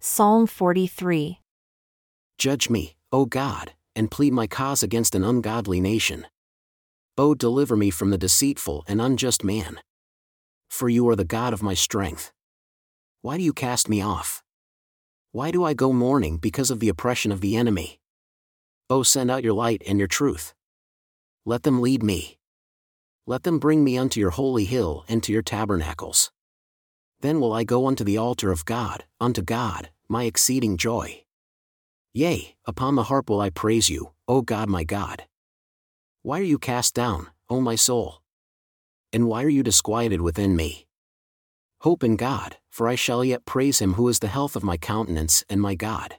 Psalm 43. Judge me, O God, and plead my cause against an ungodly nation. O deliver me from the deceitful and unjust man. For you are the God of my strength. Why do you cast me off? Why do I go mourning because of the oppression of the enemy? O send out your light and your truth. Let them lead me. Let them bring me unto your holy hill and to your tabernacles. Then will I go unto the altar of God, unto God, my exceeding joy. Yea, upon the harp will I praise you, O God my God. Why are you cast down, O my soul? And why are you disquieted within me? Hope in God, for I shall yet praise him who is the health of my countenance and my God.